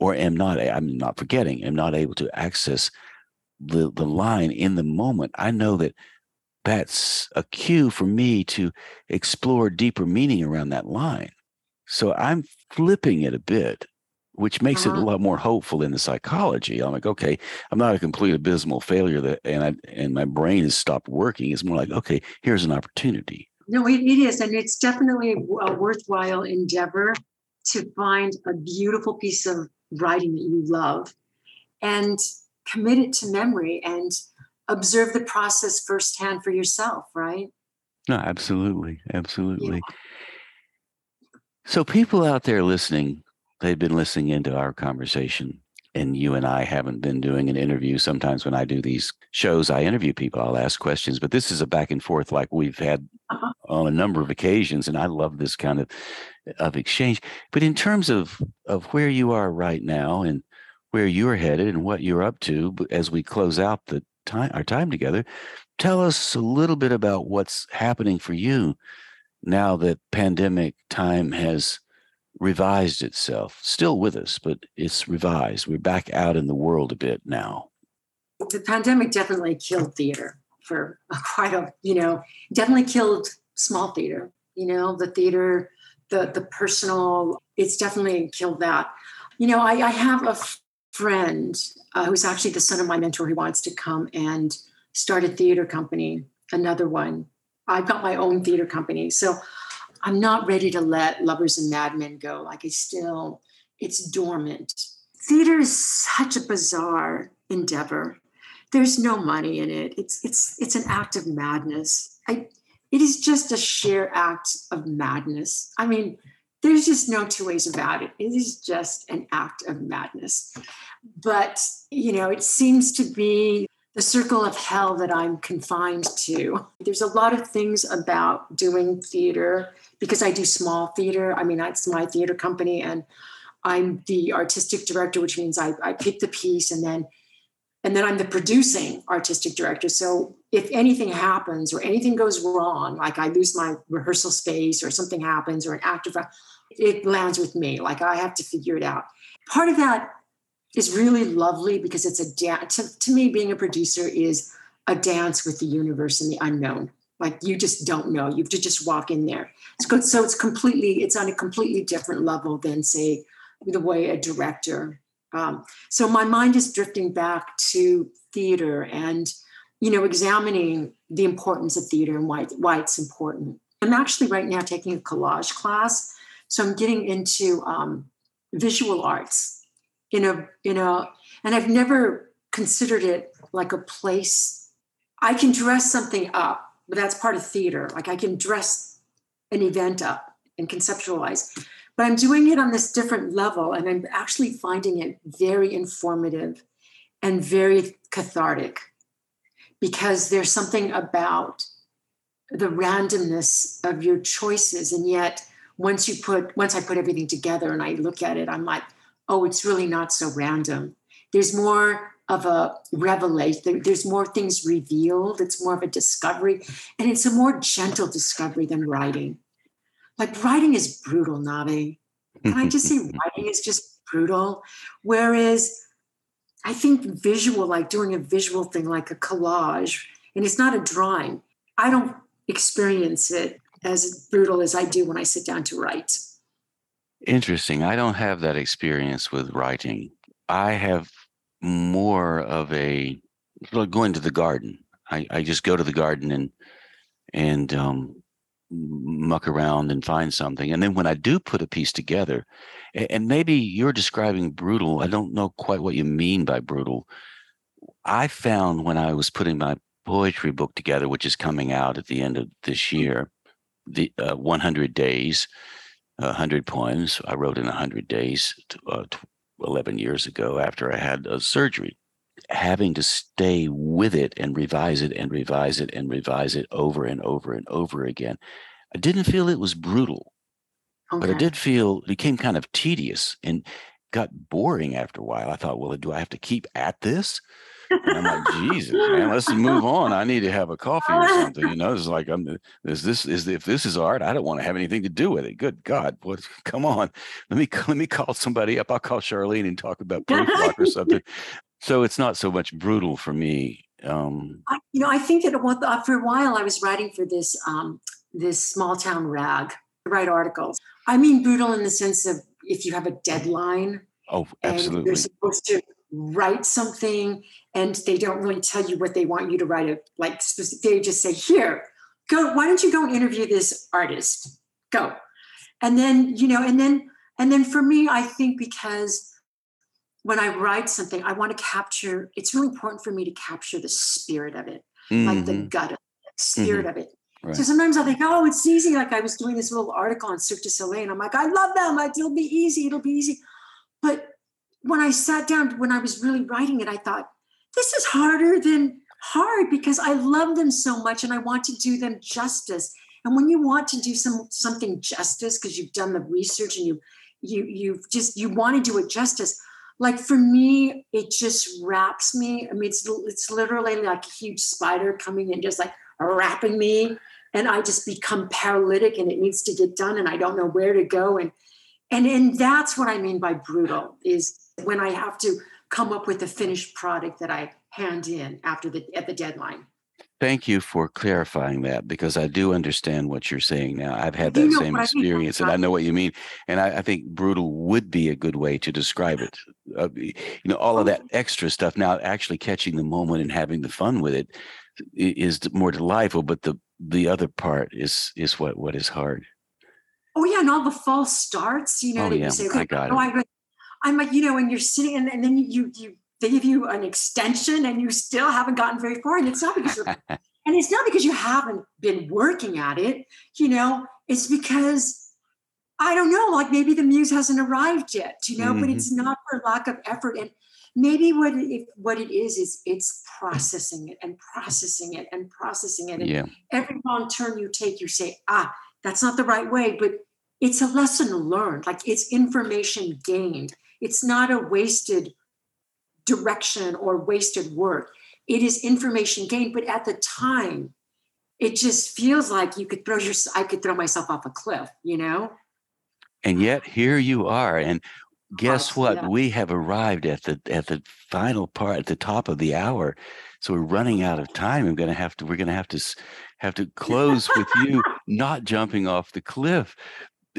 or am not, I'm not forgetting, am not able to access the, the line in the moment. I know that that's a cue for me to explore deeper meaning around that line. So I'm flipping it a bit which makes uh-huh. it a uh-huh. lot more hopeful in the psychology. I'm like, okay, I'm not a complete abysmal failure that, and I and my brain has stopped working. It's more like, okay, here's an opportunity. No, it, it is, and it's definitely a worthwhile endeavor to find a beautiful piece of writing that you love, and commit it to memory and observe the process firsthand for yourself. Right? No, absolutely, absolutely. Yeah. So, people out there listening they've been listening into our conversation and you and I haven't been doing an interview. Sometimes when I do these shows, I interview people, I'll ask questions, but this is a back and forth like we've had uh-huh. on a number of occasions. And I love this kind of, of exchange. But in terms of, of where you are right now and where you're headed and what you're up to as we close out the time, our time together, tell us a little bit about what's happening for you now that pandemic time has revised itself, still with us, but it's revised. We're back out in the world a bit now. The pandemic definitely killed theater for (laughs) quite a, you know, definitely killed small theater, you know, the theater, the the personal, it's definitely killed that. You know, I, I have a friend uh, who's actually the son of my mentor who wants to come and start a theater company, another one. I've got my own theater company. So I'm not ready to let Lovers and Madmen go. Like it's still, it's dormant. Theater is such a bizarre endeavor. There's no money in it. It's it's it's an act of madness. I it is just a sheer act of madness. I mean, there's just no two ways about it. It is just an act of madness. But, you know, it seems to be the circle of hell that I'm confined to. There's a lot of things about doing theater because I do small theater. I mean, that's my theater company, and I'm the artistic director, which means I, I pick the piece and then and then I'm the producing artistic director. So if anything happens or anything goes wrong, like I lose my rehearsal space or something happens or an actor, it lands with me. Like I have to figure it out. Part of that is really lovely because it's a dance. To, to me, being a producer is a dance with the universe and the unknown. Like you just don't know. You have to just walk in there. It's good. So it's completely, it's on a completely different level than say the way a director. Um, so my mind is drifting back to theater and, you know, examining the importance of theater and why, why it's important. I'm actually right now taking a collage class. So I'm getting into um, visual arts in a in a and I've never considered it like a place I can dress something up, but that's part of theater. Like I can dress an event up and conceptualize. But I'm doing it on this different level and I'm actually finding it very informative and very cathartic because there's something about the randomness of your choices and yet once you put once i put everything together and i look at it i'm like oh it's really not so random. There's more of a revelation there's more things revealed it's more of a discovery and it's a more gentle discovery than writing. Like writing is brutal navi. Can i just say (laughs) writing is just brutal? Whereas i think visual like doing a visual thing like a collage and it's not a drawing i don't experience it as brutal as I do when I sit down to write. Interesting. I don't have that experience with writing. I have more of a like going to the garden. I, I just go to the garden and and um, muck around and find something. And then when I do put a piece together, and maybe you're describing brutal, I don't know quite what you mean by brutal. I found when I was putting my poetry book together, which is coming out at the end of this year. The uh, 100 days, 100 poems I wrote in 100 days, uh, 11 years ago after I had a surgery. Having to stay with it and revise it and revise it and revise it over and over and over again. I didn't feel it was brutal, okay. but I did feel it became kind of tedious and got boring after a while. I thought, well, do I have to keep at this? And I'm like, Jesus, man, let's move on. I need to have a coffee or something. You know, it's like I'm is this is if this is art, I don't want to have anything to do with it. Good God, what (laughs) come on. Let me let me call somebody up. I'll call Charlene and talk about proof block or something. (laughs) So it's not so much brutal for me. Um, I, you know, I think that for a while I was writing for this um, this small town rag, to write articles. I mean brutal in the sense of if you have a deadline. Oh, absolutely. And you're supposed to write something and they don't really tell you what they want you to write it like they just say here go why don't you go interview this artist go and then you know and then and then for me i think because when i write something i want to capture it's really important for me to capture the spirit of it mm-hmm. like the mm-hmm. gut of it, spirit mm-hmm. of it Right. So sometimes I think, oh, it's easy. Like I was doing this little article on Cirque du Soleil, and I'm like, I love them. Like, it'll be easy. It'll be easy. But when I sat down, when I was really writing it, I thought, this is harder than hard because I love them so much and I want to do them justice. And when you want to do some something justice because you've done the research and you you you've just you want to do it justice. Like for me, it just wraps me. I mean, it's it's literally like a huge spider coming and just like wrapping me, and I just become paralytic and it needs to get done, and I don't know where to go. And and and that's what I mean by brutal is when I have to come up with a finished product that I hand in after the at the deadline. Thank you for clarifying that because I do understand what you're saying now. I've had that same experience and I know what you mean. And I, I, think brutal would be a good way to describe it. Uh, you know, all of that extra stuff. Now, actually catching the moment and having the fun with it is more delightful. But the the other part is is what what is hard. Oh yeah, and all the false starts. You know, oh, yeah. you say, okay, I got oh, it. I I'm like, you know, when you're sitting and, and then you you they give you an extension and you still haven't gotten very far. And it's not because you're (laughs) and it's not because you haven't been working at it, you know, it's because I don't know, like maybe the muse hasn't arrived yet, you know, mm-hmm. but it's not for lack of effort. And maybe what it, what it is is it's processing it and processing it and processing it. And yeah. every wrong turn you take, you say, ah, that's not the right way, but it's a lesson learned. Like it's information gained. It's not a wasted direction or wasted work. It is information gained, but at the time, it just feels like you could throw your I could throw myself off a cliff, you know? And yet here you are. And guess what? Yeah. We have arrived at the at the final part, at the top of the hour. So we're running out of time. I'm gonna have to. We're gonna have to have to close with you (laughs) not jumping off the cliff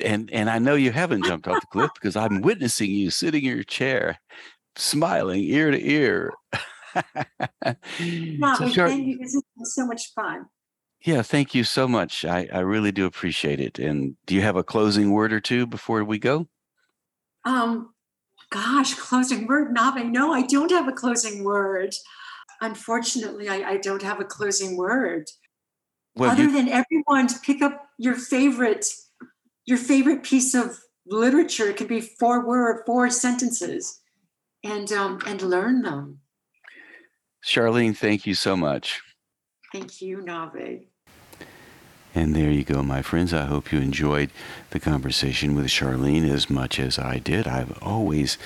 and and I know you haven't jumped off the cliff because I'm witnessing you sitting in your chair, smiling ear to ear. no, (laughs) so, Char- thank you. This is so much fun. Yeah, thank you so much. I, I really do appreciate it. And do you have a closing word or two before we go? Um, gosh, closing word, Nave. No, I don't have a closing word. Unfortunately, I, I don't have a closing word. Well, Other you... than everyone to pick up your favorite, your favorite piece of literature. It could be four word, four sentences, and um, and learn them. Charlene, thank you so much. Thank you, Nave. And there you go, my friends. I hope you enjoyed the conversation with Charlene as much as I did. I've always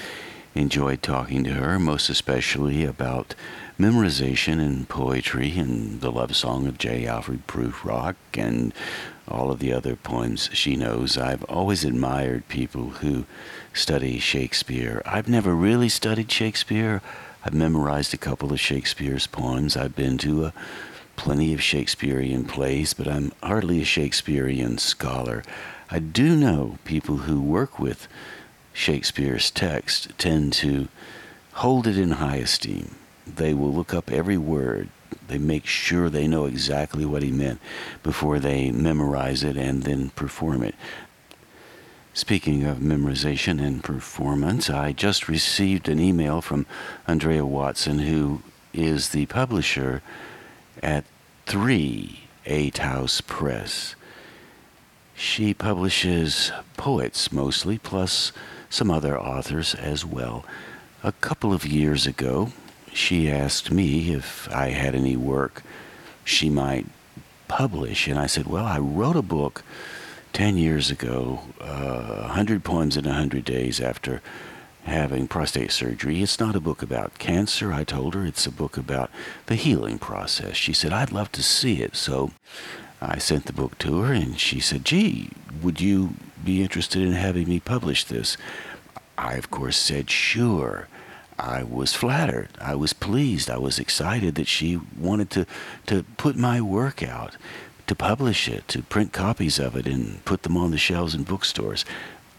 enjoyed talking to her, most especially about memorization and poetry and the love song of J. Alfred Prufrock and all of the other poems she knows. I've always admired people who study Shakespeare. I've never really studied Shakespeare. I've memorized a couple of Shakespeare's poems. I've been to a plenty of Shakespearean plays, but I'm hardly a Shakespearean scholar. I do know people who work with Shakespeare's text tend to hold it in high esteem. They will look up every word. They make sure they know exactly what he meant before they memorize it and then perform it. Speaking of memorization and performance, I just received an email from Andrea Watson, who is the publisher at 3: A Taos Press. She publishes poets mostly, plus some other authors as well. A couple of years ago, she asked me if I had any work she might publish, and I said, Well, I wrote a book 10 years ago, uh, 100 Poems in 100 Days after having prostate surgery. It's not a book about cancer, I told her. It's a book about the healing process. She said, I'd love to see it. So I sent the book to her, and she said, Gee, would you be interested in having me publish this? I, of course, said, Sure. I was flattered. I was pleased. I was excited that she wanted to, to put my work out, to publish it, to print copies of it, and put them on the shelves in bookstores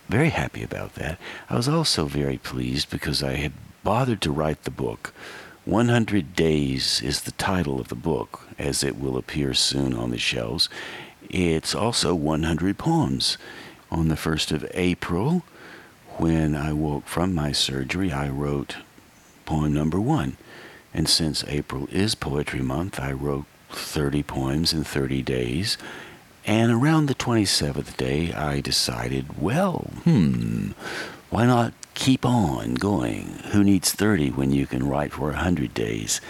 very happy about that. I was also very pleased because I had bothered to write the book. 100 Days is the title of the book, as it will appear soon on the shelves. It's also 100 poems. On the 1st of April, when I woke from my surgery, I wrote poem number one. And since April is Poetry Month, I wrote 30 poems in 30 days. And around the 27th day, I decided, well, hmm, why not keep on going? Who needs 30 when you can write for 100 days?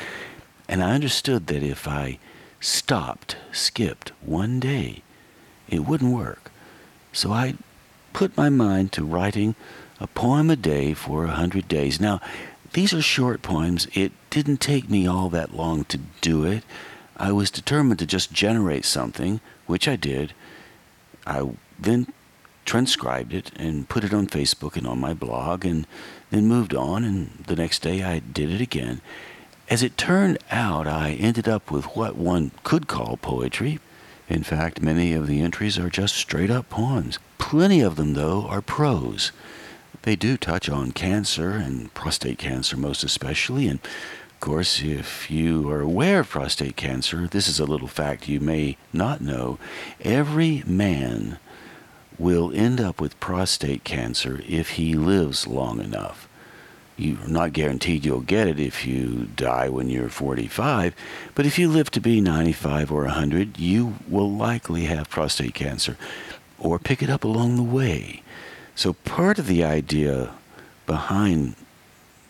And I understood that if I stopped, skipped one day, it wouldn't work. So I put my mind to writing a poem a day for a 100 days. Now, these are short poems. It didn't take me all that long to do it. I was determined to just generate something which I did. I then transcribed it and put it on Facebook and on my blog, and then moved on. And the next day I did it again. As it turned out, I ended up with what one could call poetry. In fact, many of the entries are just straight up poems. Plenty of them, though, are prose. They do touch on cancer and prostate cancer, most especially, and of course, if you are aware of prostate cancer, this is a little fact you may not know. Every man will end up with prostate cancer if he lives long enough. You're not guaranteed you'll get it if you die when you're 45, but if you live to be 95 or 100, you will likely have prostate cancer or pick it up along the way. So, part of the idea behind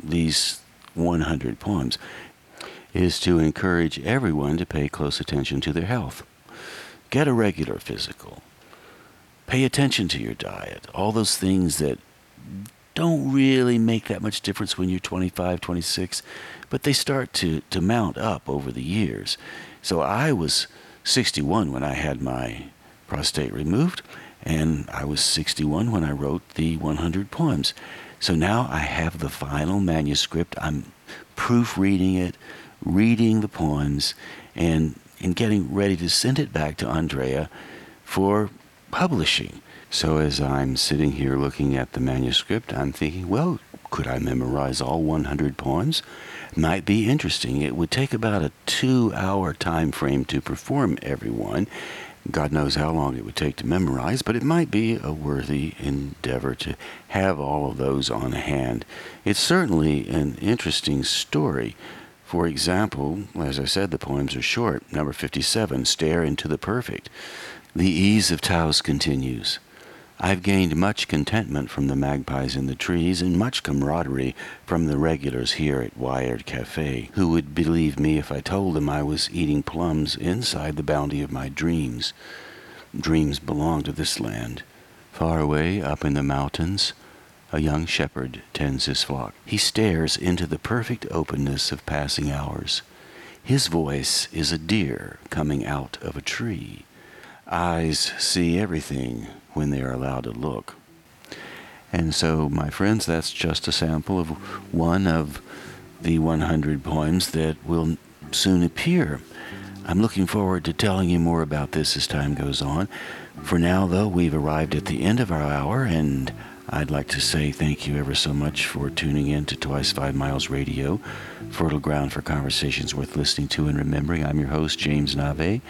these 100 poems is to encourage everyone to pay close attention to their health. Get a regular physical. Pay attention to your diet. All those things that don't really make that much difference when you're 25, 26, but they start to, to mount up over the years. So I was 61 when I had my prostate removed, and I was 61 when I wrote the 100 poems. So now I have the final manuscript. I'm proofreading it, reading the poems, and, and getting ready to send it back to Andrea for publishing. So as I'm sitting here looking at the manuscript, I'm thinking, well, could I memorize all 100 poems? might be interesting. It would take about a two hour time frame to perform every one. God knows how long it would take to memorize, but it might be a worthy endeavor to have all of those on hand. It's certainly an interesting story. For example, as I said, the poems are short. Number 57, Stare into the Perfect. The ease of Taos continues. I've gained much contentment from the magpies in the trees and much camaraderie from the regulars here at Wired Cafe, who would believe me if I told them I was eating plums inside the bounty of my dreams. Dreams belong to this land. Far away up in the mountains, a young shepherd tends his flock. He stares into the perfect openness of passing hours. His voice is a deer coming out of a tree. Eyes see everything when they are allowed to look. And so, my friends, that's just a sample of one of the 100 poems that will soon appear. I'm looking forward to telling you more about this as time goes on. For now, though, we've arrived at the end of our hour, and I'd like to say thank you ever so much for tuning in to Twice Five Miles Radio, fertile ground for conversations worth listening to and remembering. I'm your host, James Nave,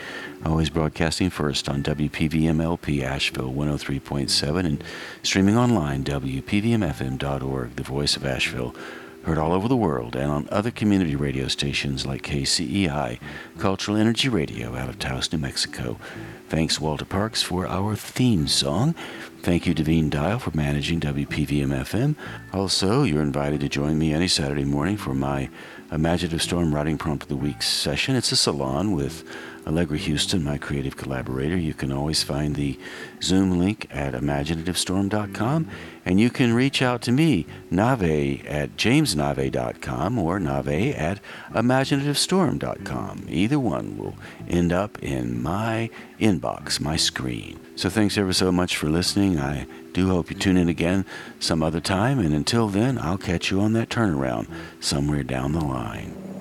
always broadcasting first on WPVMLP Asheville 103.7 and streaming online, WPVMFM.org, the voice of Asheville heard all over the world and on other community radio stations like KCEI, Cultural Energy Radio out of Taos, New Mexico. Thanks, Walter Parks, for our theme song. Thank you, Devine Dial, for managing WPVM FM. Also, you're invited to join me any Saturday morning for my Imaginative Storm Writing Prompt of the Week session. It's a salon with Allegra Huston, my creative collaborator. You can always find the Zoom link at imaginativestorm.com, and you can reach out to me, Nave at jamesnave.com or Nave at imaginativestorm.com. Either one will end up in my inbox, my screen. So thanks ever so much for listening. I do hope you tune in again some other time, and until then, I'll catch you on that turnaround somewhere down the line.